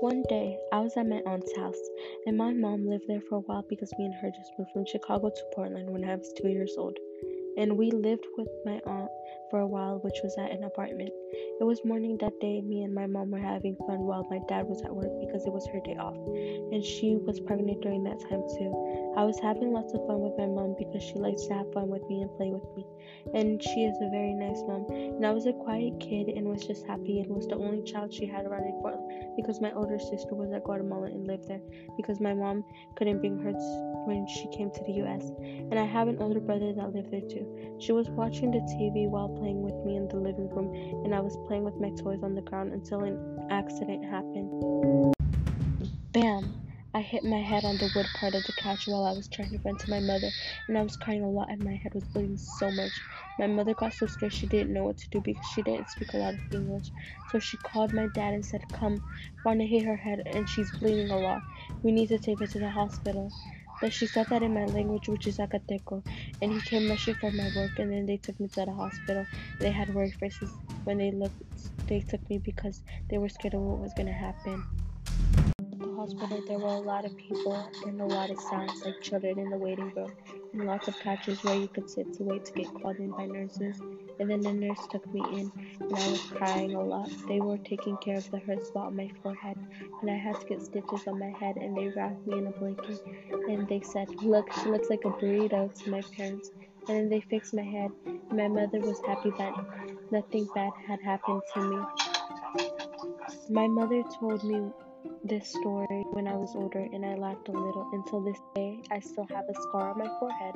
One day, I was at my aunt's house, and my mom lived there for a while because me and her just moved from Chicago to Portland when I was two years old. And we lived with my aunt for a while, which was at an apartment. It was morning that day. Me and my mom were having fun while my dad was at work because it was her day off, and she was pregnant during that time too. I was having lots of fun with my mom because she likes to have fun with me and play with me, and she is a very nice mom. And I was a quiet kid and was just happy and was the only child she had around in Portland because my older sister was at Guatemala and lived there because my mom couldn't bring her when she came to the U.S. And I have an older brother that lived there too. She was watching the TV while playing with me in the living room, and I was playing with my toys on the ground until an accident happened. Bam! I hit my head on the wood part of the couch while I was trying to run to my mother, and I was crying a lot, and my head was bleeding so much. My mother got so scared she didn't know what to do because she didn't speak a lot of English. So she called my dad and said, Come, Juana hit her head and she's bleeding a lot. We need to take her to the hospital. But she said that in my language, which is Zacateco, and he came rushing from my work, and then they took me to the hospital. They had worried faces when they looked. They took me because they were scared of what was gonna happen. Hospital, there were a lot of people and a lot of sounds, like children in the waiting room, and lots of couches where you could sit to wait to get called in by nurses. And then the nurse took me in, and I was crying a lot. They were taking care of the hurt spot on my forehead, and I had to get stitches on my head, and they wrapped me in a blanket, and they said, "Look, she looks like a burrito" to my parents. And then they fixed my head, and my mother was happy that nothing bad had happened to me. My mother told me this story when I was older, and I laughed a little. Until this day, I still have a scar on my forehead.